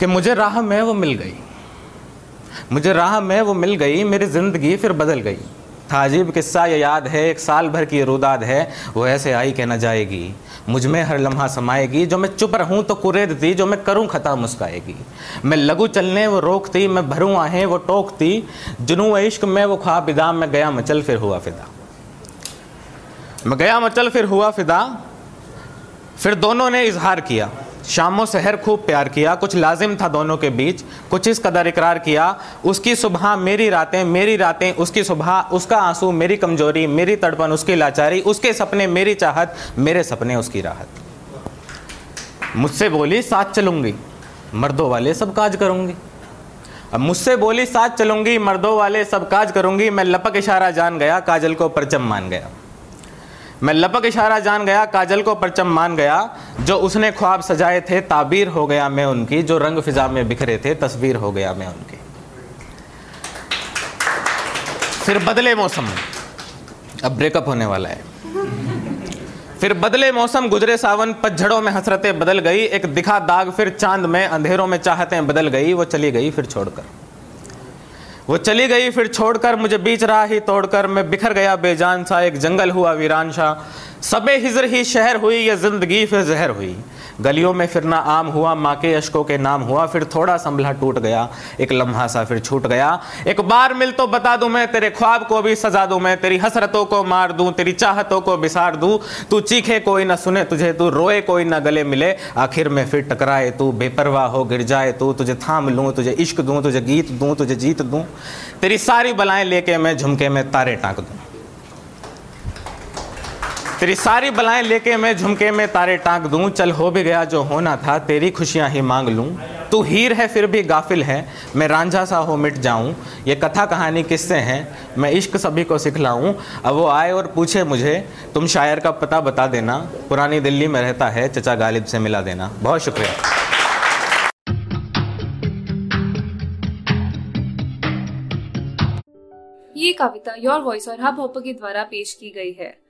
कि मुझे राह में वो मिल गई। मुझे राह में वो मिल गई, मेरी ज़िंदगी फिर बदल गई। था अजीब किस्सा ये याद है, एक साल भर की रुदाद है, वो ऐसे आई के न जाएगी। मुझमें हर लम्हा समाएगी, जो मैं चुप रहूँ तो कुरेदती जो मैं करूँ खता मुस्काएगी। मैं लगू चलने वो रोकती, मैं भरूं आहें वो टोकती, जुनू इश्क में वो ख्वाब इदाम मैं गया मचल फिर हुआ फिदा। मैं गया मचल फिर हुआ फिदा, फिर दोनों ने इजहार किया। शामो सहर खूब प्यार किया, कुछ लाजिम था दोनों के बीच, कुछ इस कदर इकरार किया, उसकी सुबह मेरी रातें मेरी रातें, उसकी सुबह, उसका आँसू, मेरी कमज़ोरी, मेरी तड़पन, उसकी लाचारी, उसके सपने, मेरी चाहत, मेरे सपने, उसकी राहत। मुझसे बोली, साथ चलूँगी, मर्दों वाले सब काज करूँगी। अब मुझसे बोली, साथ चलूँगी, मर्दों वाले सब काज करूँगी, मैं लपक इशारा जान गया, काजल को परचम मान गया। मैं लपक इशारा जान गया, काजल को परचम मान गया, जो उसने ख्वाब सजाए थे, ताबीर हो गया मैं उनकी, जो रंग फिजा में बिखरे थे, तस्वीर हो गया मैं उनकी। फिर बदले मौसम। अब ब्रेकअप होने वाला है। फिर बदले मौसम, गुजरे सावन, पतझड़ों में हसरतें बदल गई, एक दिखा दाग फिर चाँद में, अंधेरों में चाहतें बदल गई, वो चली गई फिर छोड़कर। वो चली गई, फिर छोड़कर मुझे बीच राह ही तोड़कर मैं बिखर गया बेजान सा एक जंगल हुआ वीरान सा सबे हिजर ही शहर हुई, ये ज़िंदगी फिर जहर हुई। गलियों में फिरना आम हुआ, माँ के अशकों के नाम हुआ, फिर थोड़ा संभला टूट गया, एक लम्हा सा फिर छूट गया। एक बार मिल तो बता दूँ मैं, तेरे ख्वाब को भी सजा दूँ मैं, तेरी हसरतों को मार दूँ, तेरी चाहतों को बिसार दूँ। तू चीखे कोई ना सुने, तुझे तू रोए कोई ना गले मिले। आखिर में फिर टकराए तू, बेपरवाह हो गिर जाए तू। तुझे थाम लूँ, तुझे इश्क दूँ, तुझे गीत दूँ, तुझे जीत दूँ। तेरी सारी बलाएँ लेके मैं झुमके में तारे टाँक दूँ। तेरी सारी बलाएँ लेके मैं झुमके में तारे टांग दूँ। चल हो भी गया जो होना था, तेरी खुशियाँ ही मांग लूँ। तू हीर है, फिर भी गाफिल है। मैं रांझा सा हो मिट जाऊँ। ये कथा कहानी किससे हैं? मैं इश्क सभी को सिखलाऊं। अब वो आए और पूछे मुझे, तुम शायर का पता बता देना। पुरानी दिल्ली में रहता है, चचा गालिब से मिला देना। बहुत शुक्रिया। ये कविता योर वॉइस और हब हॉपर के द्वारा पेश की गई है।